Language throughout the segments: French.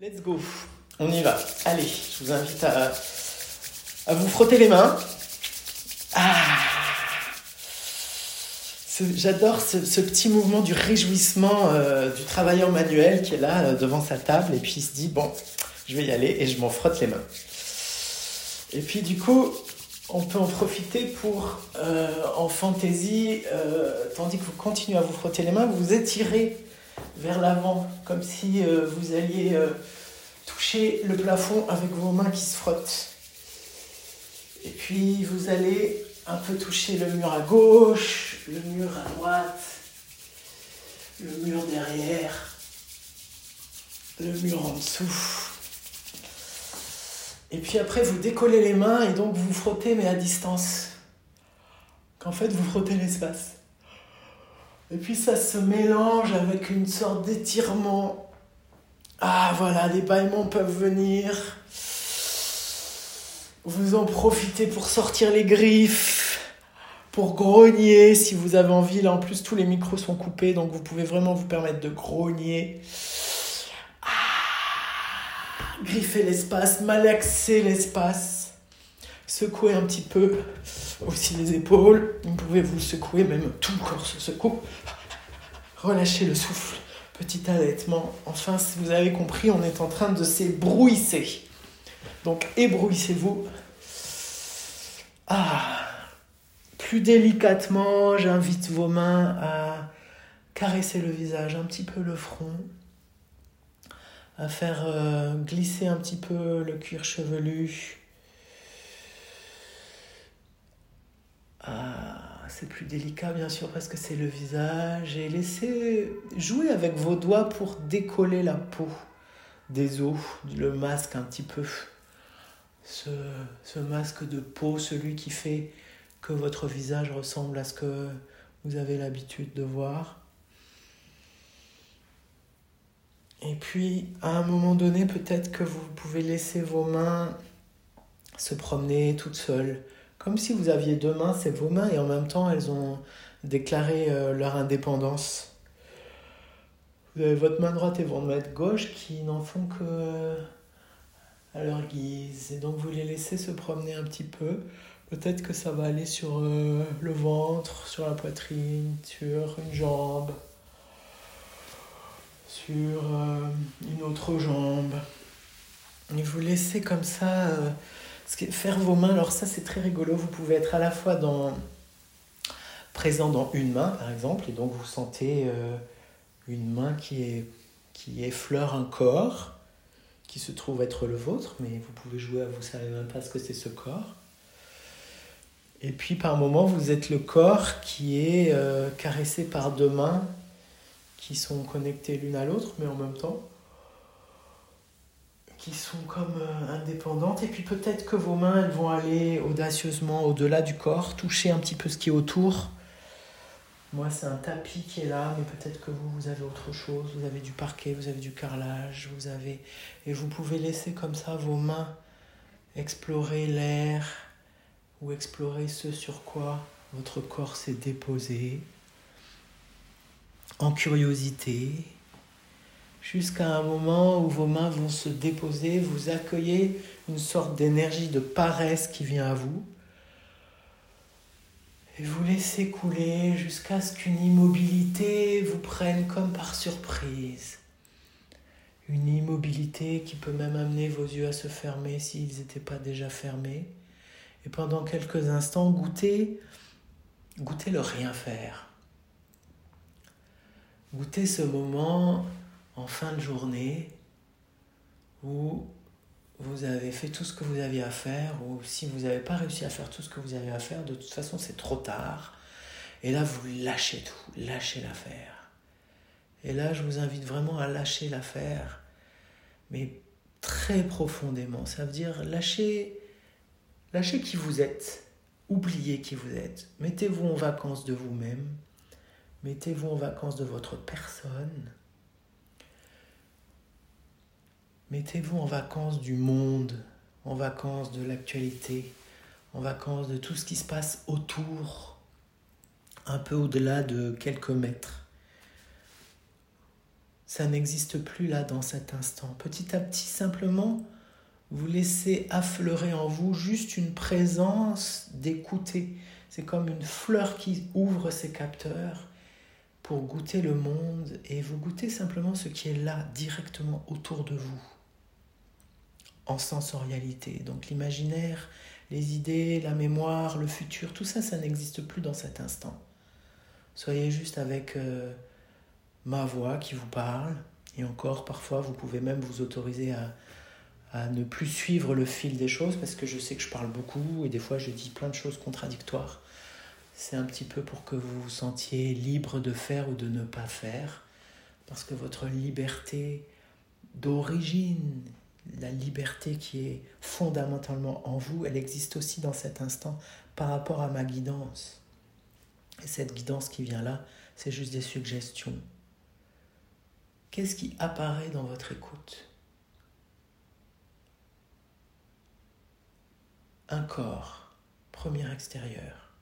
Let's go, on y va. Allez, je vous invite à, vous frotter les mains. Ah J'adore ce, petit mouvement du réjouissement euh, du travailleur manuel qui est là euh, devant sa table et puis il se dit bon, je vais y aller et je m'en frotte les mains. Et puis du coup, on peut en profiter pour, euh, en fantaisie, tandis que vous continuez à vous frotter les mains, vous étirez vers l'avant, comme si euh, vous alliez euh, toucher le plafond avec vos mains qui se frottent. Et puis vous allez un peu toucher le mur à gauche, le mur à droite, le mur derrière, le mur en dessous. Et puis après, vous décollez les mains et donc vous frottez, mais à distance. Qu'en fait, vous frottez l'espace. Et puis ça se mélange avec une sorte d'étirement. Ah voilà, les bâillements peuvent venir. Vous en profitez pour sortir les griffes, pour grogner si vous avez envie. Là en plus, tous les micros sont coupés, donc vous pouvez vraiment vous permettre de grogner. Ah, griffer l'espace, malaxer l'espace. Secouer un petit peu aussi les épaules. Vous pouvez vous secouer, même tout le corps se secoue. Relâchez le souffle. Petit allaitement. Enfin, si vous avez compris, on est en train de s'ébrouisser. Donc, ébrouissez-vous. Ah. Plus délicatement, j'invite vos mains à caresser le visage, un petit peu le front, à faire euh, glisser un petit peu le cuir chevelu c'est plus délicat bien sûr parce que c'est le visage et laissez jouer avec vos doigts pour décoller la peau des os, le masque un petit peu. Ce, ce masque de peau, celui qui fait que votre visage ressemble à ce que vous avez l'habitude de voir. Et puis, à un moment donné, peut-être que vous pouvez laisser vos mains se promener toutes seules comme si vous aviez deux mains, c'est vos mains, et en même temps, elles ont déclaré euh, leur indépendance. Vous avez votre main droite et votre main gauche qui n'en font que à leur guise. Et donc, vous les laissez se promener un petit peu. Peut-être que ça va aller sur euh, le ventre, sur la poitrine, sur une jambe, sur euh, une autre jambe. Et vous laissez comme ça. Euh, faire vos mains, alors ça c'est très rigolo, vous pouvez être à la fois dans, présent dans une main par exemple, et donc vous sentez euh, une main qui, effleure un corps qui se trouve être le vôtre, mais vous pouvez jouer à vous savez même pas ce que c'est ce corps. Et puis par moment vous êtes le corps qui est euh, caressé par deux mains qui sont connectées l'une à l'autre, mais en même temps qui sont comme euh, indépendantes. Et puis peut-être que vos mains, elles vont aller audacieusement au-delà du corps, toucher un petit peu ce qui est autour. Moi, c'est un tapis qui est là, mais peut-être que vous, vous avez autre chose. Vous avez du parquet, vous avez du carrelage, vous avez... Et vous pouvez laisser comme ça vos mains explorer l'air ou explorer ce sur quoi votre corps s'est déposé en curiosité, jusqu'à un moment où vos mains vont se déposer, vous accueillez une sorte d'énergie de paresse qui vient à vous. Et vous laissez couler jusqu'à ce qu'une immobilité vous prenne comme par surprise. Une immobilité qui peut même amener vos yeux à se fermer s'ils n'étaient pas déjà fermés. Et pendant quelques instants, goûtez, goûtez le rien faire. Goûtez ce moment en fin de journée où vous avez fait tout ce que vous aviez à faire, ou si vous n'avez pas réussi à faire tout ce que vous avez à faire, de toute façon c'est trop tard. Et là, vous lâchez tout, lâchez l'affaire. Et là, je vous invite vraiment à lâcher l'affaire, mais très profondément. Ça veut dire lâcher, lâcher qui vous êtes, oubliez qui vous êtes. Mettez-vous en vacances de vous-même, mettez-vous en vacances de votre personne Mettez-vous en vacances du monde, en vacances de l'actualité, en vacances de tout ce qui se passe autour, un peu au-delà de quelques mètres. ça n'existe plus là dans cet instant. Petit à petit, simplement, vous laissez affleurer en vous juste une présence d'écouter. C'est comme une fleur qui ouvre ses capteurs pour goûter le monde et vous goûtez simplement ce qui est là, directement autour de vous, en sensorialité. Donc l'imaginaire, les idées, la mémoire, le futur, tout ça, ça n'existe plus dans cet instant. Soyez juste avec euh, ma voix qui vous parle, et encore parfois vous pouvez même vous autoriser à, à ne plus suivre le fil des choses parce que je sais que je parle beaucoup et des fois je dis plein de choses contradictoires. C'est un petit peu pour que vous vous sentiez libre de faire ou de ne pas faire parce que votre liberté d'origine, la liberté qui est fondamentalement en vous, elle existe aussi dans cet instant par rapport à ma guidance. Et cette guidance qui vient là, c'est juste des suggestions. Qu'est-ce qui apparaît dans votre écoute? Un corps, premier extérieur.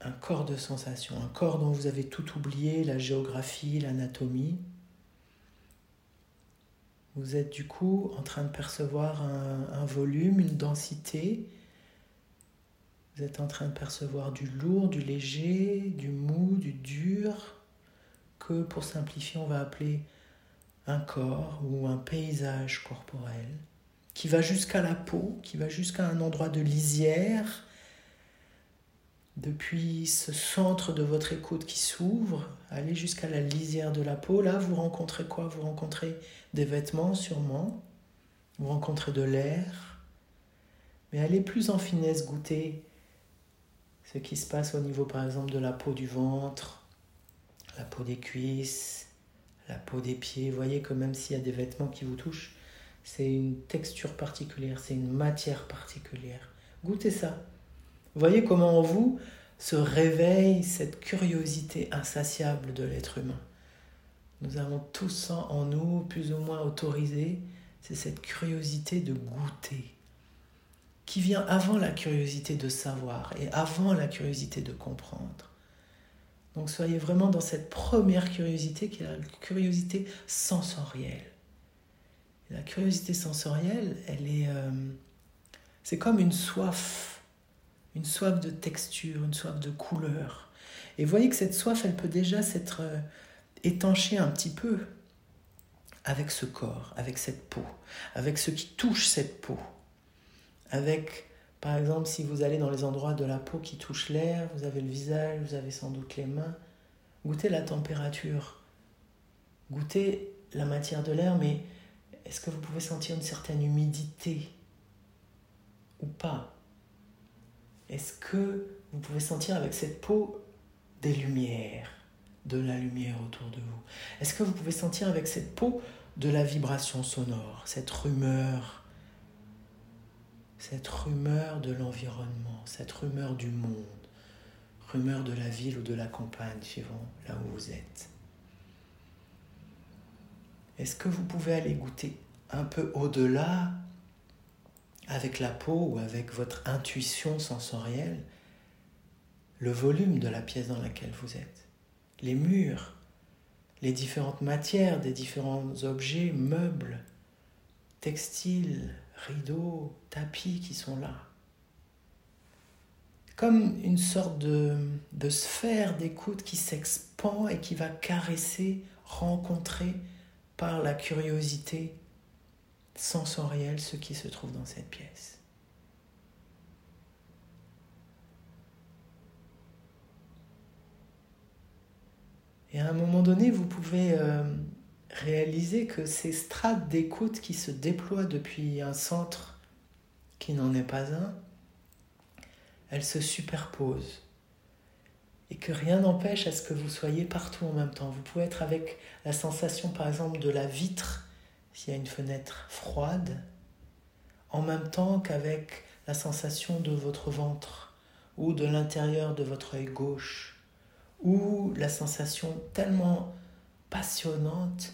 Un corps de sensation, un corps dont vous avez tout oublié, la géographie, l'anatomie. Vous êtes du coup en train de percevoir un, volume, une densité. Vous êtes en train de percevoir du lourd, du léger, du mou, du dur, que pour simplifier on va appeler un corps ou un paysage corporel qui va jusqu'à la peau, qui va jusqu'à un endroit de lisière, depuis ce centre de votre écoute qui s'ouvre, allez jusqu'à la lisière de la peau. Là, vous rencontrez quoi? Vous rencontrez des vêtements sûrement, vous rencontrez de l'air, mais allez plus en finesse goûter ce qui se passe au niveau par exemple de la peau du ventre, la peau des cuisses, la peau des pieds. Vous voyez que même s'il y a des vêtements qui vous touchent, c'est une texture particulière, c'est une matière particulière. Goûtez ça. Voyez comment en vous se réveille cette curiosité insatiable de l'être humain. Nous avons tous en nous, plus ou moins autorisé, c'est cette curiosité de goûter, qui vient avant la curiosité de savoir et avant la curiosité de comprendre. Donc soyez vraiment dans cette première curiosité qui est la curiosité sensorielle. La curiosité sensorielle, elle est, euh, c'est comme une soif, une soif de texture, une soif de couleur. Et voyez que cette soif, elle peut déjà s'être euh, étanchée un petit peu avec ce corps, avec cette peau, avec ce qui touche cette peau, avec, par exemple, si vous allez dans les endroits de la peau qui touchent l'air, vous avez le visage, vous avez sans doute les mains, goûtez la température, goûtez la matière de l'air, mais est-ce que vous pouvez sentir une certaine humidité ou pas? Est-ce que vous pouvez sentir avec cette peau des lumières, de la lumière autour de vous? Est-ce que vous pouvez sentir avec cette peau de la vibration sonore, cette rumeur, cette rumeur de l'environnement, cette rumeur du monde, rumeur de la ville ou de la campagne, suivant là où vous êtes? Est-ce que vous pouvez aller goûter un peu au-delà avec la peau ou avec votre intuition sensorielle le volume de la pièce dans laquelle vous êtes, les murs, les différentes matières des différents objets, meubles, textiles, rideaux, tapis qui sont là. Comme une sorte de, sphère d'écoute qui s'expand et qui va caresser, rencontrer par la curiosité sensorielle ce qui se trouve dans cette pièce. Et à un moment donné, vous pouvez euh, réaliser que ces strates d'écoute qui se déploient depuis un centre qui n'en est pas un, elles se superposent et que rien n'empêche à ce que vous soyez partout en même temps. Vous pouvez être avec la sensation par exemple de la vitre, s'il y a une fenêtre froide, en même temps qu'avec la sensation de votre ventre ou de l'intérieur de votre œil gauche, ou la sensation tellement passionnante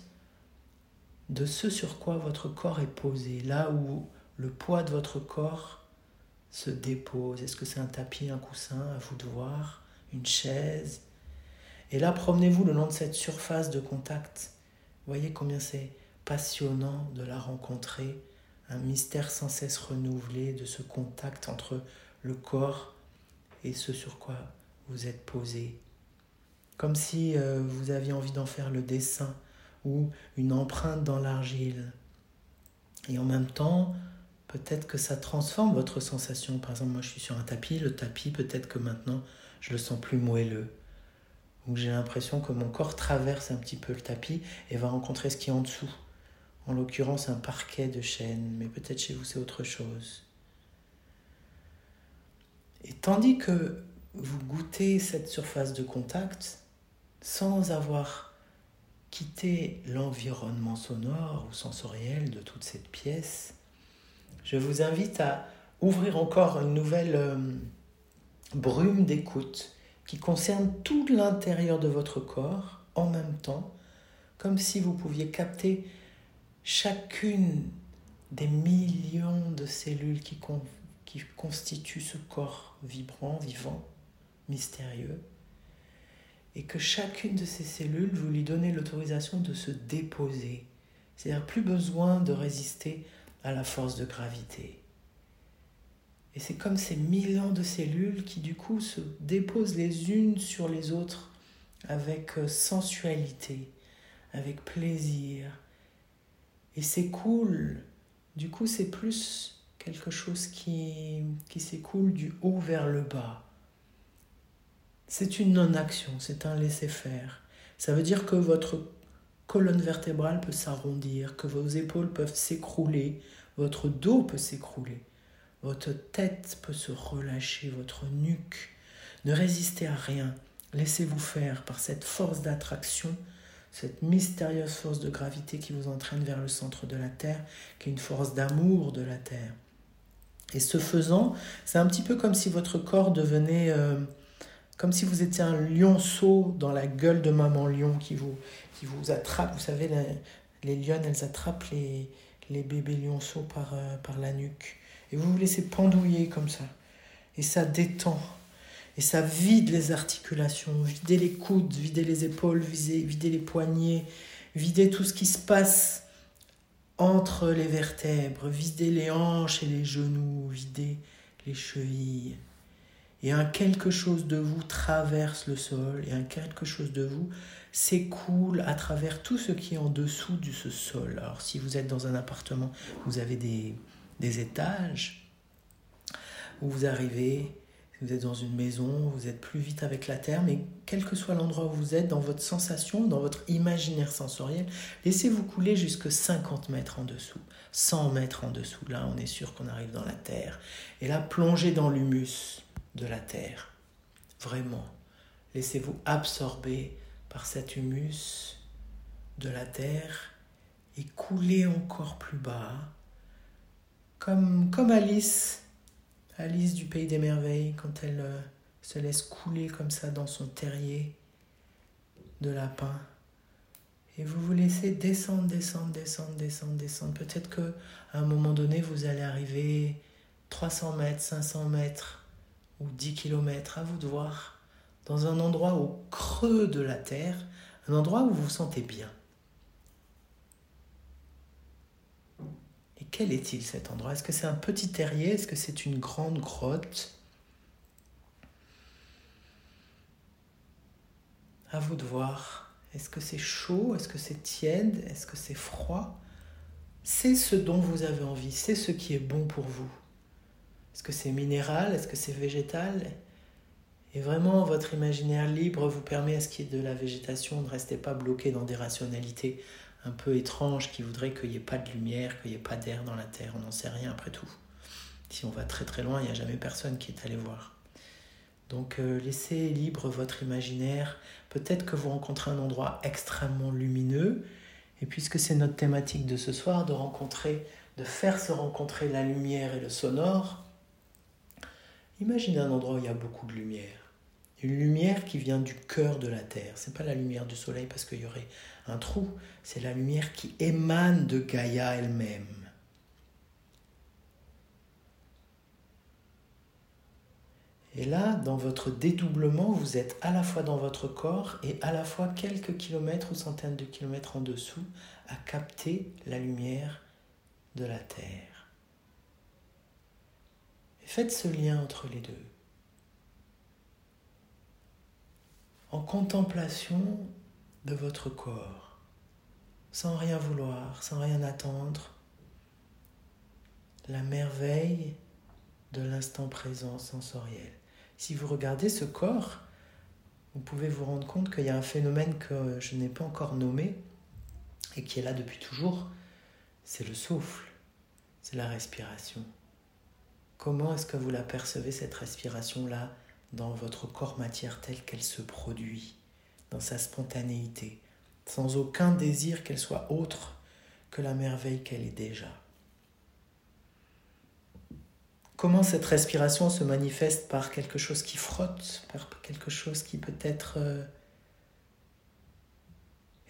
de ce sur quoi votre corps est posé, là où le poids de votre corps se dépose. Est-ce que c'est un tapis, un coussin, à vous de voir une chaise? Et là, promenez-vous le long de cette surface de contact. Voyez combien c'est passionnant de la rencontrer, un mystère sans cesse renouvelé de ce contact entre le corps et ce sur quoi vous êtes posé. Comme si euh, vous aviez envie d'en faire le dessin ou une empreinte dans l'argile. Et en même temps, peut-être que ça transforme votre sensation. Par exemple, moi je suis sur un tapis, le tapis, peut-être que maintenant je le sens plus moelleux. Ou j'ai l'impression que mon corps traverse un petit peu le tapis et va rencontrer ce qui est en dessous. En l'occurrence, un parquet de chêne, mais peut-être chez vous c'est autre chose. Et tandis que vous goûtez cette surface de contact, sans avoir quitté l'environnement sonore ou sensoriel de toute cette pièce, je vous invite à ouvrir encore une nouvelle euh, brume d'écoute qui concerne tout l'intérieur de votre corps en même temps, comme si vous pouviez capter chacune des millions de cellules qui, constituent ce corps vibrant, vivant, mystérieux, et que chacune de ces cellules, vous lui donnez l'autorisation de se déposer, c'est-à-dire plus besoin de résister à la force de gravité. Et c'est comme ces millions de cellules qui du coup se déposent les unes sur les autres avec euh, sensualité, avec plaisir. Et s'écoule, du coup c'est plus quelque chose qui, qui s'écoule du haut vers le bas. C'est une non-action, c'est un laisser-faire. Ça veut dire que votre colonne vertébrale peut s'arrondir, que vos épaules peuvent s'écrouler, votre dos peut s'écrouler, votre tête peut se relâcher, votre nuque. Ne résistez à rien, laissez-vous faire par cette force d'attraction, cette mystérieuse force de gravité qui vous entraîne vers le centre de la Terre, qui est une force d'amour de la Terre. Et ce faisant, c'est un petit peu comme si votre corps devenait... Euh, comme si vous étiez un lionceau dans la gueule de maman lion qui vous, qui vous attrape. Vous savez, les lionnes, elles attrapent les, les bébés lionceaux par, euh, par la nuque. Et vous vous laissez pendouiller comme ça. Et ça détend. Et ça vide les articulations, vider les coudes, vider les épaules, vider, vider les poignets, vider tout ce qui se passe entre les vertèbres, vider les hanches et les genoux, vider les chevilles et un quelque chose de vous traverse le sol, et un quelque chose de vous s'écoule à travers tout ce qui est en dessous de ce sol. Alors si vous êtes dans un appartement, vous avez des, des étages, où vous arrivez, vous êtes dans une maison, vous êtes plus vite avec la terre, mais quel que soit l'endroit où vous êtes, dans votre sensation, dans votre imaginaire sensoriel, laissez-vous couler jusque 50 mètres en dessous, 100 mètres en dessous. Là, on est sûr qu'on arrive dans la terre. Et là, plongez dans l'humus de la terre. Vraiment, laissez-vous absorber par cet humus de la terre et couler encore plus bas, comme, comme Alice, Alice du Pays des Merveilles, quand elle euh, se laisse couler comme ça dans son terrier de lapin. Et vous vous laissez descendre, descendre, descendre, descendre, descendre. Peut-être que à un moment donné, vous allez arriver 300 mètres, 500 mètres ou 10 km, à vous de voir, dans un endroit au creux de la terre, un endroit où vous vous sentez bien. Quel est-il cet endroit? Est-ce que c'est un petit terrier? Est-ce que c'est une grande grotte? À vous de voir. Est-ce que c'est chaud? Est-ce que c'est tiède? Est-ce que c'est froid? C'est ce dont vous avez envie, c'est ce qui est bon pour vous. Est-ce que c'est minéral? Est-ce que c'est végétal? Et vraiment, votre imaginaire libre vous permet à ce qu'il y ait de la végétation, ne restez pas bloqué dans des rationalités un peu étranges qui voudraient qu'il n'y ait pas de lumière, qu'il n'y ait pas d'air dans la Terre. On n'en sait rien après tout. Si on va très très loin, il n'y a jamais personne qui est allé voir. Donc euh, laissez libre votre imaginaire. Peut-être que vous rencontrez un endroit extrêmement lumineux. Et puisque c'est notre thématique de ce soir, de rencontrer, de faire se rencontrer la lumière et le sonore, Imaginez un endroit où il y a beaucoup de lumière. Une lumière qui vient du cœur de la Terre. Ce n'est pas la lumière du soleil parce qu'il y aurait un trou. C'est la lumière qui émane de Gaïa elle-même. Et là, dans votre dédoublement, vous êtes à la fois dans votre corps et à la fois quelques kilomètres ou centaines de kilomètres en dessous à capter la lumière de la Terre. Et faites ce lien entre les deux. En contemplation de votre corps, sans rien vouloir, sans rien attendre, la merveille de l'instant présent sensoriel. Si vous regardez ce corps, vous pouvez vous rendre compte qu'il y a un phénomène que je n'ai pas encore nommé et qui est là depuis toujours, c'est le souffle, c'est la respiration. Comment est-ce que vous la percevez, cette respiration-là, dans votre corps matière telle qu'elle se produit, dans sa spontanéité, sans aucun désir qu'elle soit autre que la merveille qu'elle est déjà Comment cette respiration se manifeste par quelque chose qui frotte, par quelque chose qui peut-être euh,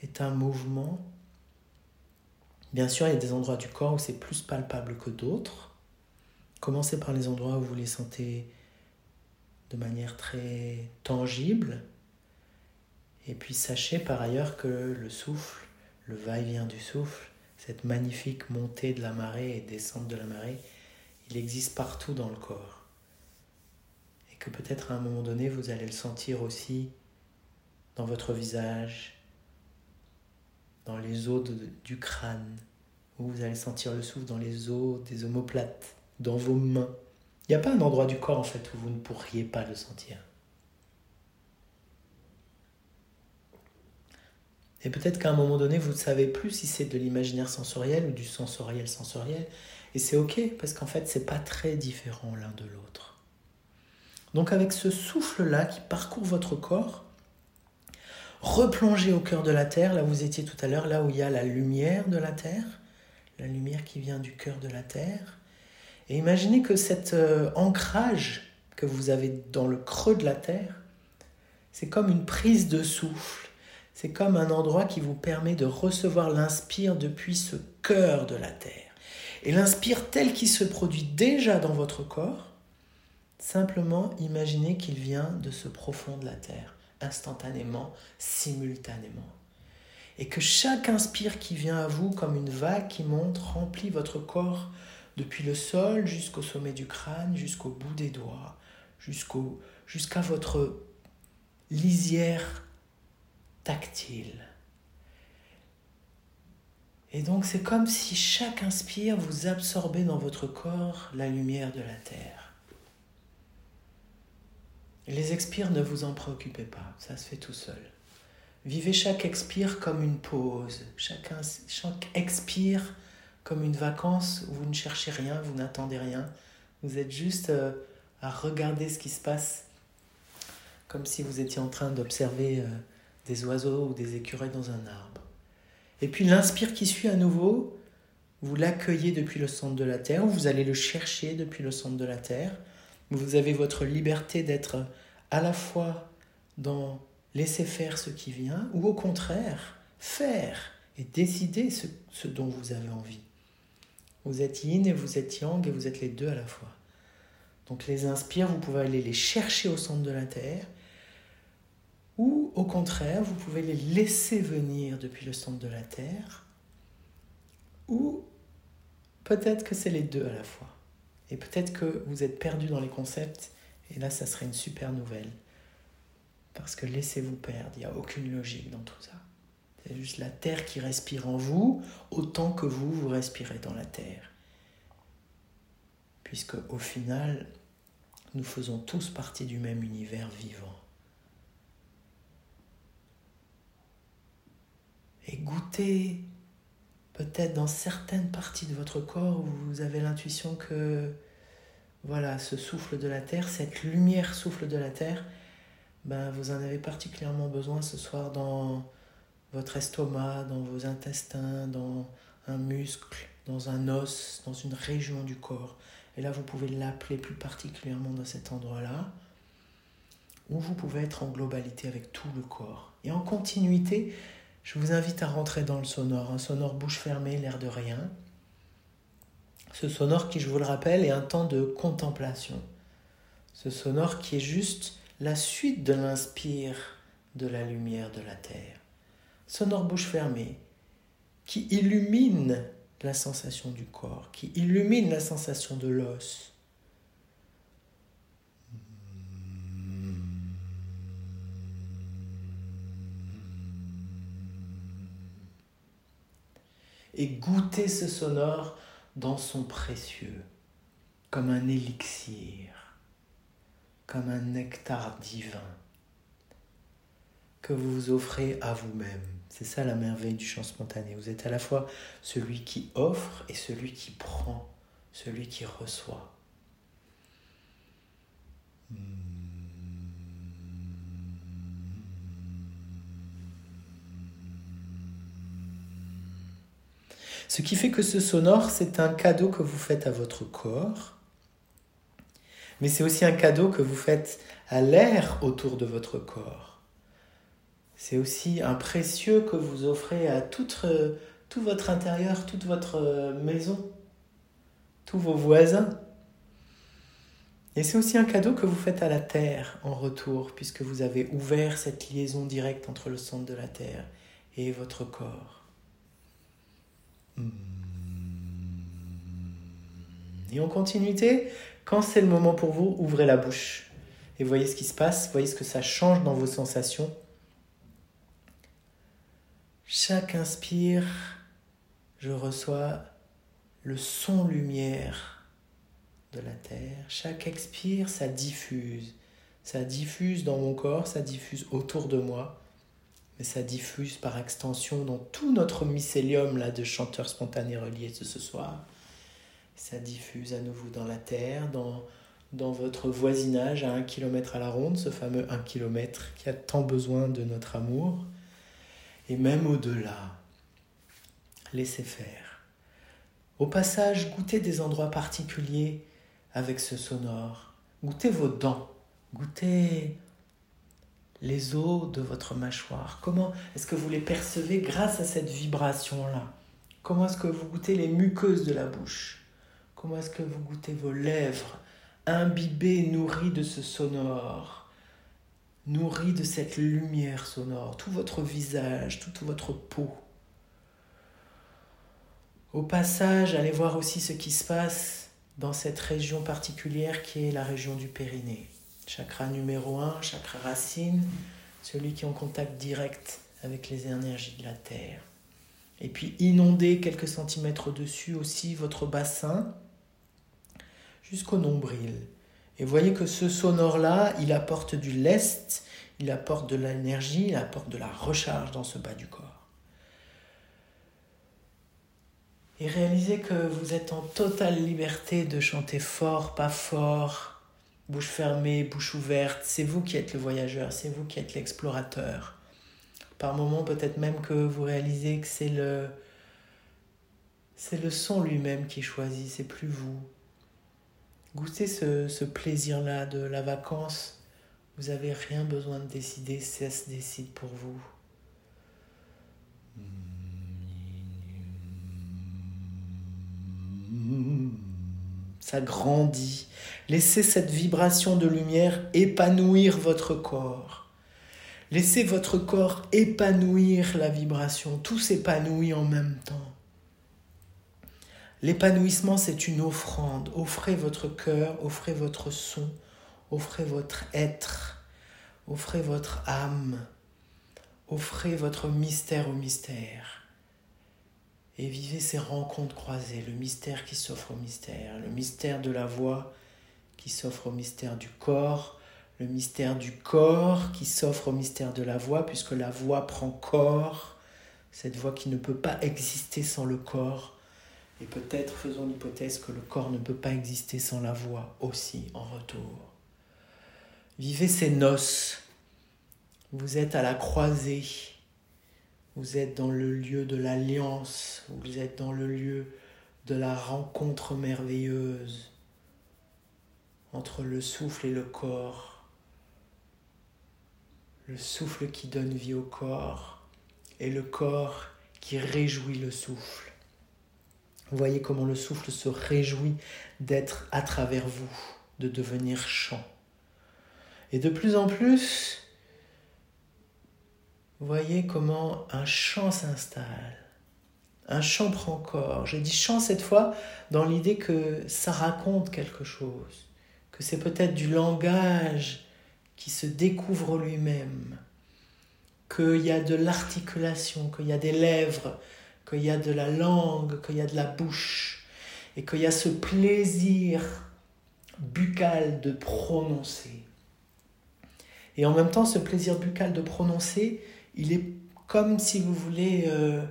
est un mouvement? Bien sûr, il y a des endroits du corps où c'est plus palpable que d'autres. Commencez par les endroits où vous les sentez de manière très tangible. Et puis sachez par ailleurs que le souffle, le va-et-vient du souffle, cette magnifique montée de la marée et descente de la marée, il existe partout dans le corps. Et que peut-être à un moment donné, vous allez le sentir aussi dans votre visage, dans les os du crâne, où vous allez sentir le souffle dans les os des omoplates, dans vos mains. Il n'y a pas un endroit du corps en fait où vous ne pourriez pas le sentir. Et peut-être qu'à un moment donné, vous ne savez plus si c'est de l'imaginaire sensoriel ou du sensoriel sensoriel. Et c'est ok, parce qu'en fait, c'est pas très différent l'un de l'autre. Donc avec ce souffle-là qui parcourt votre corps, replongez au cœur de la Terre, là où vous étiez tout à l'heure, là où il y a la lumière de la Terre, la lumière qui vient du cœur de la Terre. Et imaginez que cet euh, ancrage que vous avez dans le creux de la Terre, c'est comme une prise de souffle. C'est comme un endroit qui vous permet de recevoir l'inspire depuis ce cœur de la Terre et l'inspire tel qu'il se produit déjà dans votre corps, simplement imaginez qu'il vient de ce profond de la terre, instantanément, simultanément. Et que chaque inspire qui vient à vous comme une vague qui monte remplit votre corps depuis le sol jusqu'au sommet du crâne, jusqu'au bout des doigts, jusqu'à votre lisière tactile. Et donc c'est comme si chaque inspire vous absorbait dans votre corps la lumière de la terre. Les expires, ne vous en préoccupez pas, ça se fait tout seul. Vivez chaque expire comme une pause, chaque, chaque expire comme une vacance où vous ne cherchez rien, vous n'attendez rien, vous êtes juste euh, à regarder ce qui se passe, comme si vous étiez en train d'observer euh, des oiseaux ou des écureuils dans un arbre. Et puis l'inspire qui suit à nouveau, vous l'accueillez depuis le centre de la Terre, vous allez le chercher depuis le centre de la Terre. Vous avez votre liberté d'être à la fois dans laisser faire ce qui vient, ou au contraire, faire et décider ce, ce dont vous avez envie. Vous êtes yin et vous êtes yang et vous êtes les deux à la fois. Donc les inspires, vous pouvez aller les chercher au centre de la Terre ou au contraire, vous pouvez les laisser venir depuis le centre de la Terre, ou peut-être que c'est les deux à la fois. Et peut-être que vous êtes perdu dans les concepts, et là, ça serait une super nouvelle. Parce que laissez-vous perdre, il n'y a aucune logique dans tout ça. C'est juste la Terre qui respire en vous, autant que vous, vous respirez dans la Terre. Puisque au final, nous faisons tous partie du même univers vivant. et goûtez peut-être dans certaines parties de votre corps où vous avez l'intuition que voilà, ce souffle de la terre, cette lumière souffle de la terre, ben, vous en avez particulièrement besoin ce soir dans votre estomac, dans vos intestins, dans un muscle, dans un os, dans une région du corps. Et là, vous pouvez l'appeler plus particulièrement dans cet endroit-là, où vous pouvez être en globalité avec tout le corps. Et en continuité, je vous invite à rentrer dans le sonore, un sonore bouche fermée, l'air de rien. Ce sonore qui, je vous le rappelle, est un temps de contemplation. Ce sonore qui est juste la suite de l'inspire de la lumière de la terre. Sonore bouche fermée, qui illumine la sensation du corps, qui illumine la sensation de l'os. Et goûter ce sonore dans son précieux, comme un élixir, comme un nectar divin que vous vous offrez à vous-même. C'est ça la merveille du chant spontané. Vous êtes à la fois celui qui offre et celui qui prend, celui qui reçoit. Ce qui fait que ce sonore, c'est un cadeau que vous faites à votre corps, mais c'est aussi un cadeau que vous faites à l'air autour de votre corps. C'est aussi un précieux que vous offrez à euh, tout votre intérieur, toute votre euh, maison, tous vos voisins. Et c'est aussi un cadeau que vous faites à la Terre en retour, puisque vous avez ouvert cette liaison directe entre le centre de la Terre et votre corps. Et en continuité, quand c'est le moment pour vous, ouvrez la bouche et voyez ce qui se passe, voyez ce que ça change dans vos sensations. Chaque inspire, je reçois le son lumière de la terre. Chaque expire, ça diffuse. Ça diffuse dans mon corps, ça diffuse autour de moi, mais ça diffuse par extension dans tout notre mycélium là, de chanteurs spontanés reliés de ce soir. Ça diffuse à nouveau dans la terre, dans, dans votre voisinage à un kilomètre à la ronde, ce fameux un kilomètre qui a tant besoin de notre amour et même au-delà. Laissez faire. Au passage, goûtez des endroits particuliers avec ce sonore. Goûtez vos dents. Goûtez les os de votre mâchoire. Comment est-ce que vous les percevez grâce à cette vibration-là? Comment est-ce que vous goûtez les muqueuses de la bouche? Comment est-ce que vous goûtez vos lèvres imbibées, nourries de ce sonore? Nourri de cette lumière sonore, tout votre visage, toute votre peau. Au passage, allez voir aussi ce qui se passe dans cette région particulière qui est la région du périnée. Chakra numéro 1, chakra racine, celui qui est en contact direct avec les énergies de la Terre. Et puis inonder quelques centimètres au-dessus aussi votre bassin jusqu'au nombril. Et voyez que ce sonore-là, il apporte du lest, il apporte de l'énergie, il apporte de la recharge dans ce bas du corps. Et réalisez que vous êtes en totale liberté de chanter fort, pas fort, bouche fermée, bouche ouverte. C'est vous qui êtes le voyageur, c'est vous qui êtes l'explorateur. Par moments, peut-être même que vous réalisez que c'est le, c'est le son lui-même qui choisit, c'est plus vous. Goûtez ce, plaisir-là de la vacance. Vous n'avez rien besoin de décider, ça se décide pour vous. Ça grandit. Laissez cette vibration de lumière épanouir votre corps. Laissez votre corps épanouir la vibration. Tout s'épanouit en même temps. L'épanouissement, c'est une offrande. Offrez votre cœur, offrez votre son, offrez votre être, offrez votre âme, offrez votre mystère au mystère. Et vivez ces rencontres croisées, le mystère qui s'offre au mystère, le mystère de la voix qui s'offre au mystère du corps, le mystère du corps qui s'offre au mystère de la voix, puisque la voix prend corps, cette voix qui ne peut pas exister sans le corps et peut-être faisons l'hypothèse que le corps ne peut pas exister sans la voix aussi en retour. Vivez ces noces. Vous êtes à la croisée. Vous êtes dans le lieu de l'alliance. Vous êtes dans le lieu de la rencontre merveilleuse entre le souffle et le corps. Le souffle qui donne vie au corps et le corps qui réjouit le souffle. Vous voyez comment le souffle se réjouit d'être à travers vous, de devenir chant. Et de plus en plus, voyez comment un chant s'installe. Un chant prend corps. Je dis chant cette fois dans l'idée que ça raconte quelque chose, que c'est peut-être du langage qui se découvre lui-même, qu'il y a de l'articulation, qu'il y a des lèvres, qu'il y a de la langue, qu'il y a de la bouche, et qu'il y a ce plaisir buccal de prononcer. Et en même temps, ce plaisir buccal de prononcer, il est comme si vous voulez euh,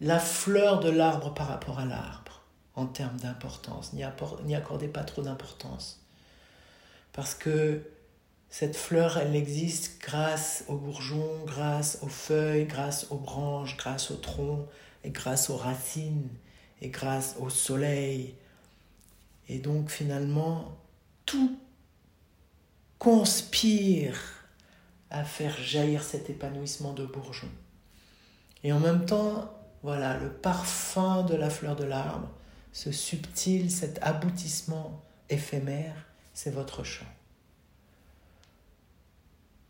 la fleur de l'arbre par rapport à l'arbre en termes d'importance. N'y accordez pas trop d'importance. Parce que cette fleur, elle existe grâce aux bourgeons, grâce aux feuilles, grâce aux branches, grâce au tronc, et grâce aux racines, et grâce au soleil. Et donc finalement, tout conspire à faire jaillir cet épanouissement de bourgeon. Et en même temps, voilà, le parfum de la fleur de l'arbre, ce subtil, cet aboutissement éphémère, c'est votre chant.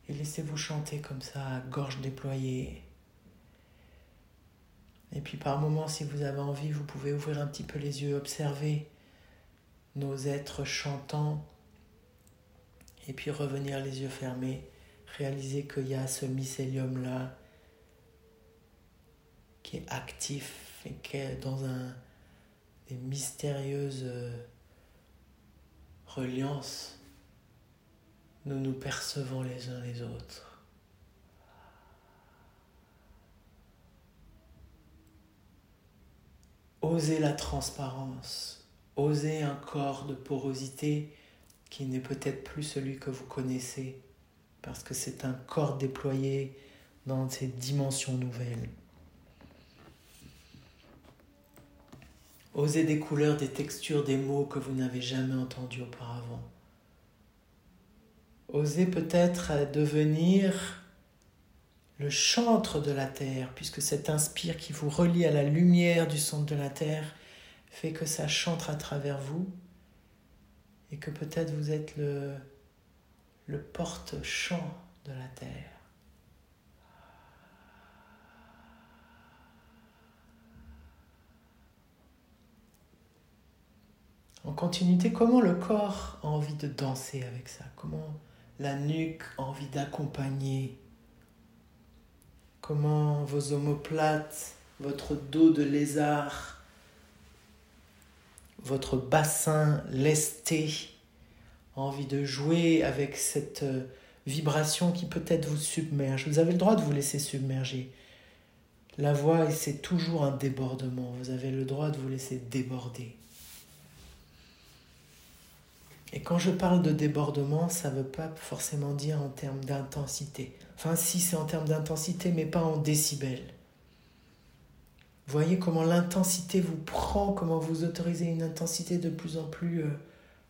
Et laissez-vous chanter comme ça, gorge déployée. Et puis par moments, si vous avez envie, vous pouvez ouvrir un petit peu les yeux, observer nos êtres chantants, et puis revenir les yeux fermés réaliser qu'il y a ce mycélium-là qui est actif et qui est dans un, des mystérieuses euh, reliances. Nous nous percevons les uns les autres. Osez la transparence, osez un corps de porosité qui n'est peut-être plus celui que vous connaissez parce que c'est un corps déployé dans ces dimensions nouvelles. Osez des couleurs, des textures, des mots que vous n'avez jamais entendus auparavant. Osez peut-être devenir le chantre de la terre, puisque cet inspire qui vous relie à la lumière du centre de la terre fait que ça chante à travers vous et que peut-être vous êtes le, le porte-champ de la terre. En continuité, comment le corps a envie de danser avec ça? Comment la nuque a envie d'accompagner Comment vos omoplates, votre dos de lézard, votre bassin lesté envie de jouer avec cette euh, vibration qui peut-être vous submerge. Vous avez le droit de vous laisser submerger. La voix, c'est toujours un débordement. Vous avez le droit de vous laisser déborder. Et quand je parle de débordement, ça ne veut pas forcément dire en termes d'intensité. Enfin, si c'est en termes d'intensité, mais pas en décibels. Voyez comment l'intensité vous prend, comment vous autorisez une intensité de plus en plus euh,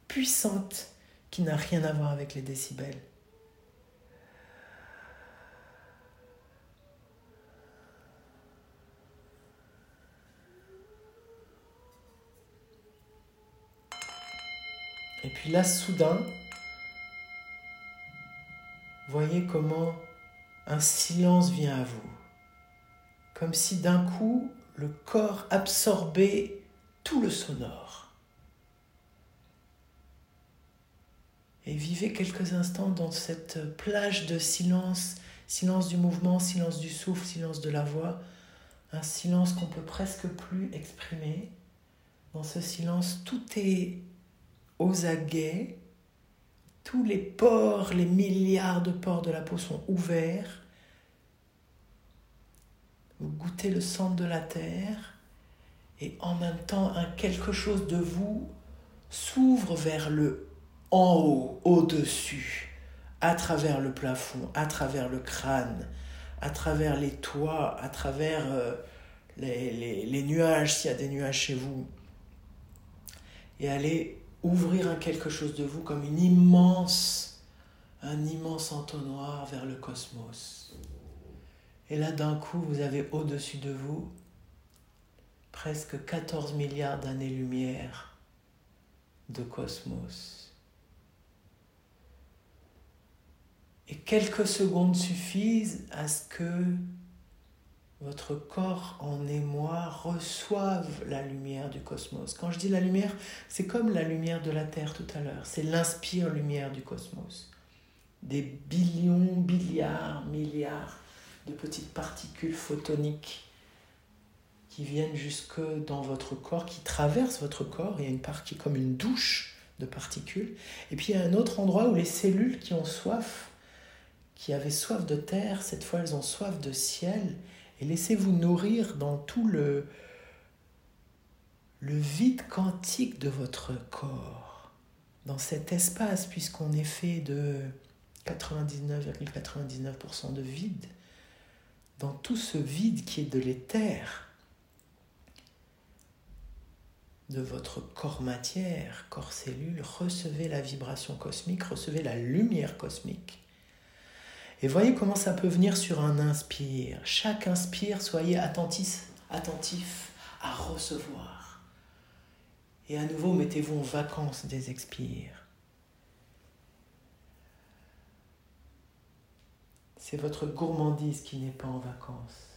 puissante qui n'a rien à voir avec les décibels. Et là, soudain, voyez comment un silence vient à vous. Comme si d'un coup, le corps absorbait tout le sonore. et vivez quelques instants dans cette plage de silence, silence du mouvement, silence du souffle, silence de la voix, un silence qu'on peut presque plus exprimer. Dans ce silence, tout est aux aguets, tous les pores, les milliards de pores de la peau sont ouverts. Vous goûtez le centre de la terre et en même temps un quelque chose de vous s'ouvre vers le en haut, au-dessus, à travers le plafond, à travers le crâne, à travers les toits, à travers euh, les, les, nuages, s'il y a des nuages chez vous. Et allez ouvrir un quelque chose de vous comme une immense, un immense entonnoir vers le cosmos. Et là, d'un coup, vous avez au-dessus de vous presque 14 milliards d'années-lumière de cosmos. Et quelques secondes suffisent à ce que votre corps en émoi reçoive la lumière du cosmos. Quand je dis la lumière, c'est comme la lumière de la Terre tout à l'heure. C'est l'inspire-lumière du cosmos. Des billions, milliards, milliards de petites particules photoniques qui viennent jusque dans votre corps, qui traversent votre corps. Il y a une partie comme une douche de particules. Et puis il y a un autre endroit où les cellules qui ont soif, qui avaient soif de terre, cette fois elles ont soif de ciel et laissez-vous nourrir dans tout le, vide quantique de votre corps, dans cet espace, puisqu'on est fait de 99,99% de vide, dans tout ce vide qui est de l'éther, de votre corps matière, corps cellule, recevez la vibration cosmique, recevez la lumière cosmique. Et voyez comment ça peut venir sur un inspire. Chaque inspire, soyez attentif, à recevoir. Et à nouveau, mettez-vous en vacances des expires. C'est votre gourmandise qui n'est pas en vacances.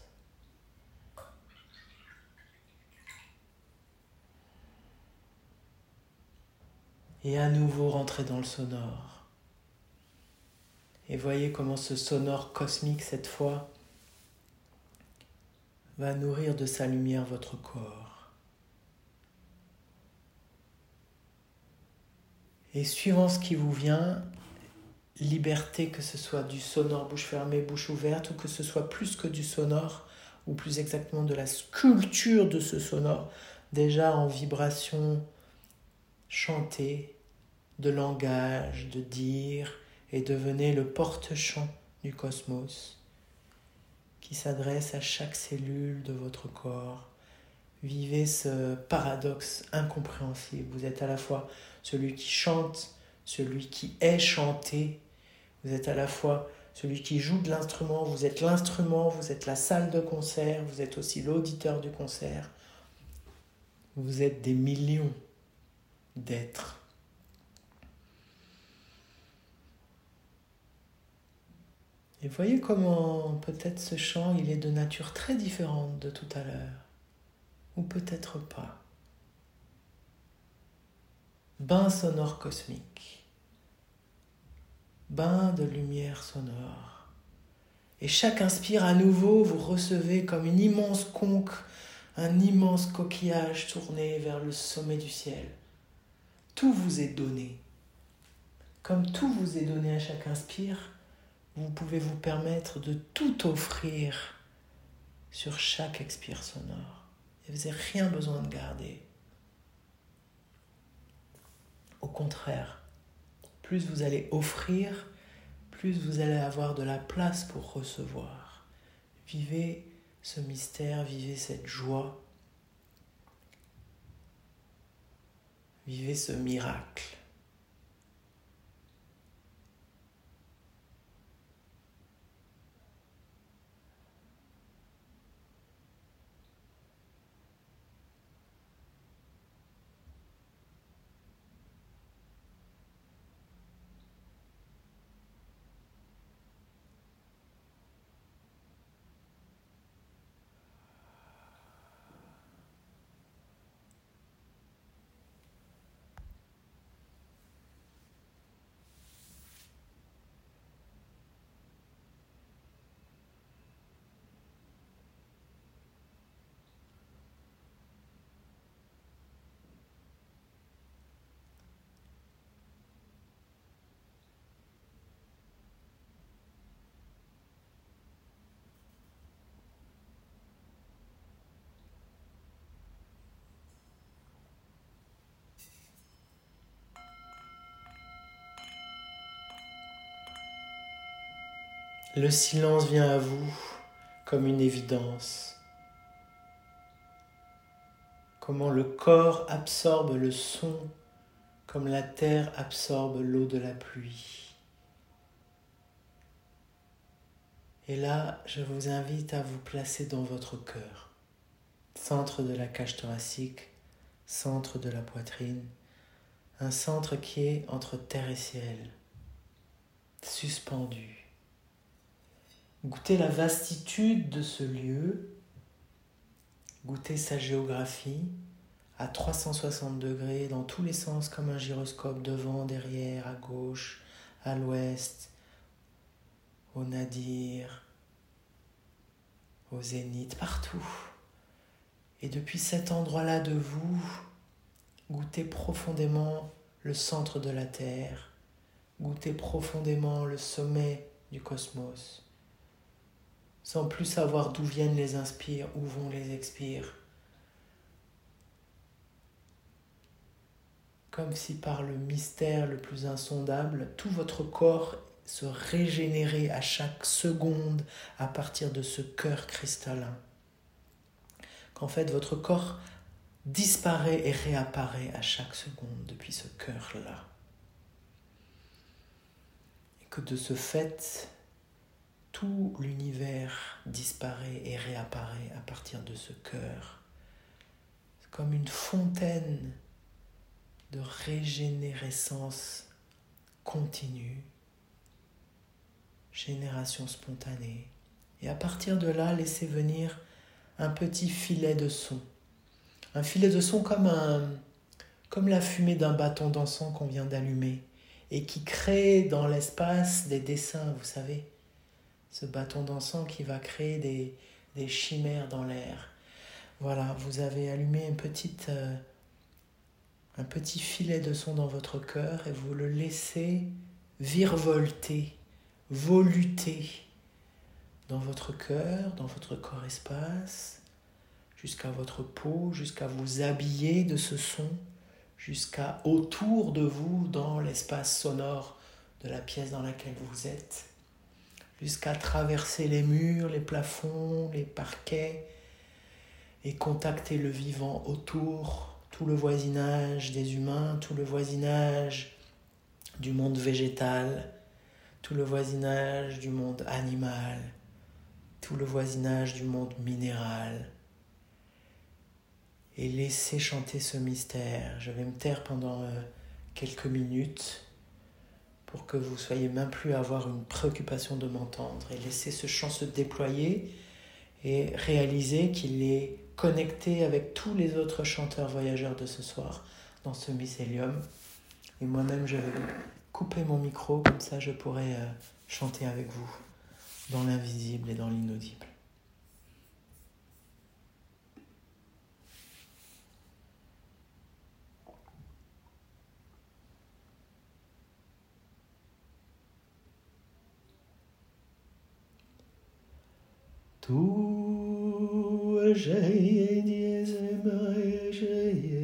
Et à nouveau, rentrez dans le sonore. Et voyez comment ce sonore cosmique, cette fois, va nourrir de sa lumière votre corps. Et suivant ce qui vous vient, liberté que ce soit du sonore bouche fermée, bouche ouverte, ou que ce soit plus que du sonore, ou plus exactement de la sculpture de ce sonore, déjà en vibration chantée, de langage, de dire, et devenez le porte-chant du cosmos qui s'adresse à chaque cellule de votre corps. Vivez ce paradoxe incompréhensible. Vous êtes à la fois celui qui chante, celui qui est chanté. Vous êtes à la fois celui qui joue de l'instrument, vous êtes l'instrument, vous êtes la salle de concert, vous êtes aussi l'auditeur du concert. Vous êtes des millions d'êtres Et voyez comment peut-être ce chant, il est de nature très différente de tout à l'heure. Ou peut-être pas. Bain sonore cosmique. Bain de lumière sonore. Et chaque inspire à nouveau, vous recevez comme une immense conque, un immense coquillage tourné vers le sommet du ciel. Tout vous est donné. Comme tout vous est donné à chaque inspire, vous pouvez vous permettre de tout offrir sur chaque expire sonore. Et vous n'avez rien besoin de garder. Au contraire, plus vous allez offrir, plus vous allez avoir de la place pour recevoir. Vivez ce mystère, vivez cette joie, vivez ce miracle. Le silence vient à vous comme une évidence. Comment le corps absorbe le son comme la terre absorbe l'eau de la pluie. Et là, je vous invite à vous placer dans votre cœur, centre de la cage thoracique, centre de la poitrine, un centre qui est entre terre et ciel, suspendu Goûtez la vastitude de ce lieu, goûtez sa géographie. À 360 degrés dans tous les sens comme un gyroscope devant, derrière, à gauche, à l'ouest, au nadir, au zénith, partout. Et depuis cet endroit-là de vous, goûtez profondément le centre de la Terre, goûtez profondément le sommet du cosmos, sans plus savoir d'où viennent les inspires, où vont les expires. Comme si par le mystère le plus insondable, tout votre corps se régénérait à chaque seconde à partir de ce cœur cristallin. Qu'en fait votre corps disparaît et réapparaît à chaque seconde depuis ce cœur-là. Et que de ce fait, tout l'univers disparaît et réapparaît à partir de ce cœur. Comme une fontaine de régénérescence continue, génération spontanée. Et à partir de là, laissez venir un petit filet de son un filet de son comme, comme la fumée d'un bâton d'encens qu'on vient d'allumer et qui crée dans l'espace des dessins, vous savez. Ce bâton d'encens qui va créer des, des chimères dans l'air. Voilà, vous avez allumé petite, euh, un petit filet de son dans votre cœur et vous le laissez virevolter, voluter dans votre cœur, dans votre corps espace, jusqu'à votre peau, jusqu'à vous habiller de ce son, jusqu'à autour de vous dans l'espace sonore de la pièce dans laquelle vous êtes, jusqu'à traverser les murs, les plafonds, les parquets et contacter le vivant autour, tout le voisinage des humains, tout le voisinage du monde végétal, tout le voisinage du monde animal, tout le voisinage du monde minéral, et laissez chanter ce mystère. Je vais me taire pendant euh, quelques minutes pour que vous soyez même plus à avoir une préoccupation de m'entendre et laissez ce chant se déployer et réaliser qu'il est connecté avec tous les autres chanteurs voyageurs de ce soir dans ce mycélium. Et moi-même, je vais couper mon micro, comme ça je pourrai euh, chanter avec vous dans l'invisible et dans l'inaudible. Tu eşeğe je je.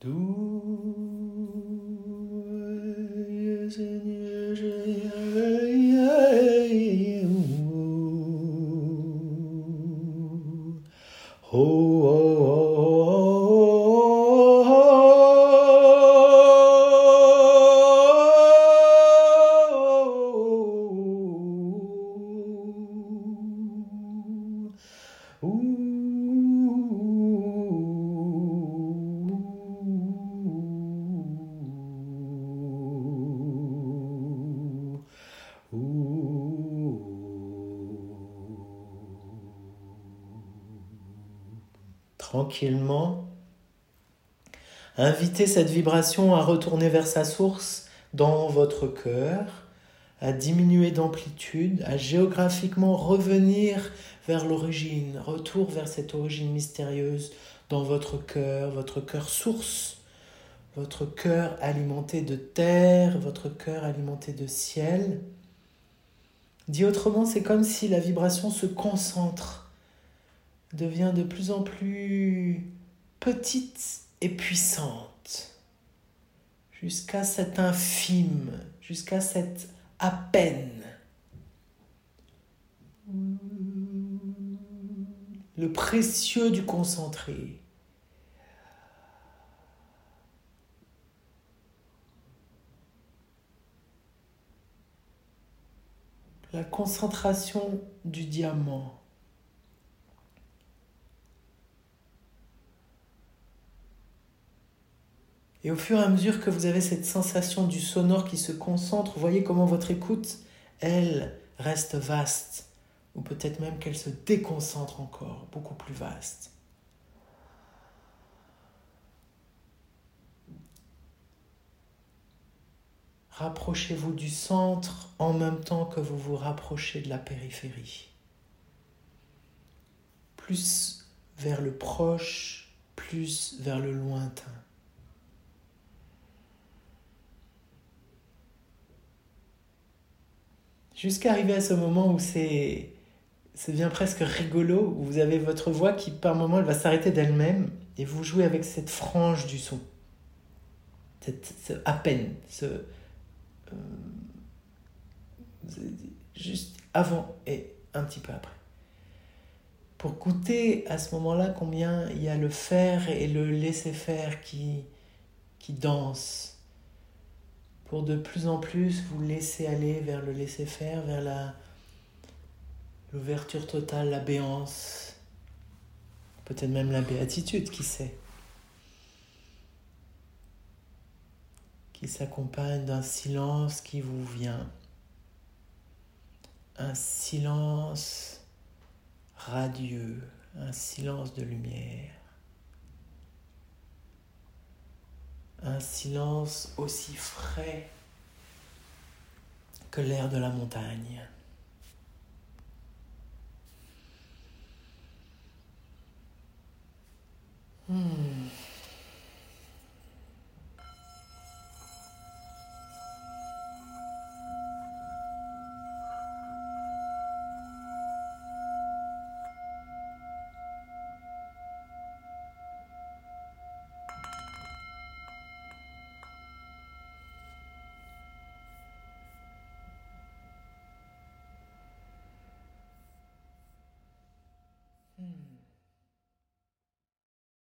Do Invitez cette vibration à retourner vers sa source dans votre cœur, à diminuer d'amplitude, à géographiquement revenir vers l'origine, retour vers cette origine mystérieuse dans votre cœur, votre cœur source, votre cœur alimenté de terre, votre cœur alimenté de ciel. Dit autrement, c'est comme si la vibration se concentre, devient de plus en plus petite puissante, jusqu'à cet infime, jusqu'à cette à peine. Le précieux du concentré. la concentration du diamant. Et au fur et à mesure que vous avez cette sensation du sonore qui se concentre, voyez comment votre écoute, elle, reste vaste, ou peut-être même qu'elle se déconcentre encore, beaucoup plus vaste. Rapprochez-vous du centre en même temps que vous vous rapprochez de la périphérie. Plus vers le proche, plus vers le lointain. Jusqu'à arriver à ce moment où c'est ça devient presque rigolo, où vous avez votre voix qui par moment elle va s'arrêter d'elle-même et vous jouez avec cette frange du son. Cette, à peine, ce, euh, juste avant et un petit peu après. Pour goûter à ce moment-là combien il y a le faire et le laisser faire qui, qui dansent. Pour de plus en plus vous laisser aller vers le laisser faire, vers la l'ouverture totale, la béance, peut-être même la béatitude, qui sait. qui s'accompagne d'un silence qui vous vient. Un silence radieux, un silence de lumière. Un silence aussi frais que l'air de la montagne. Hmm.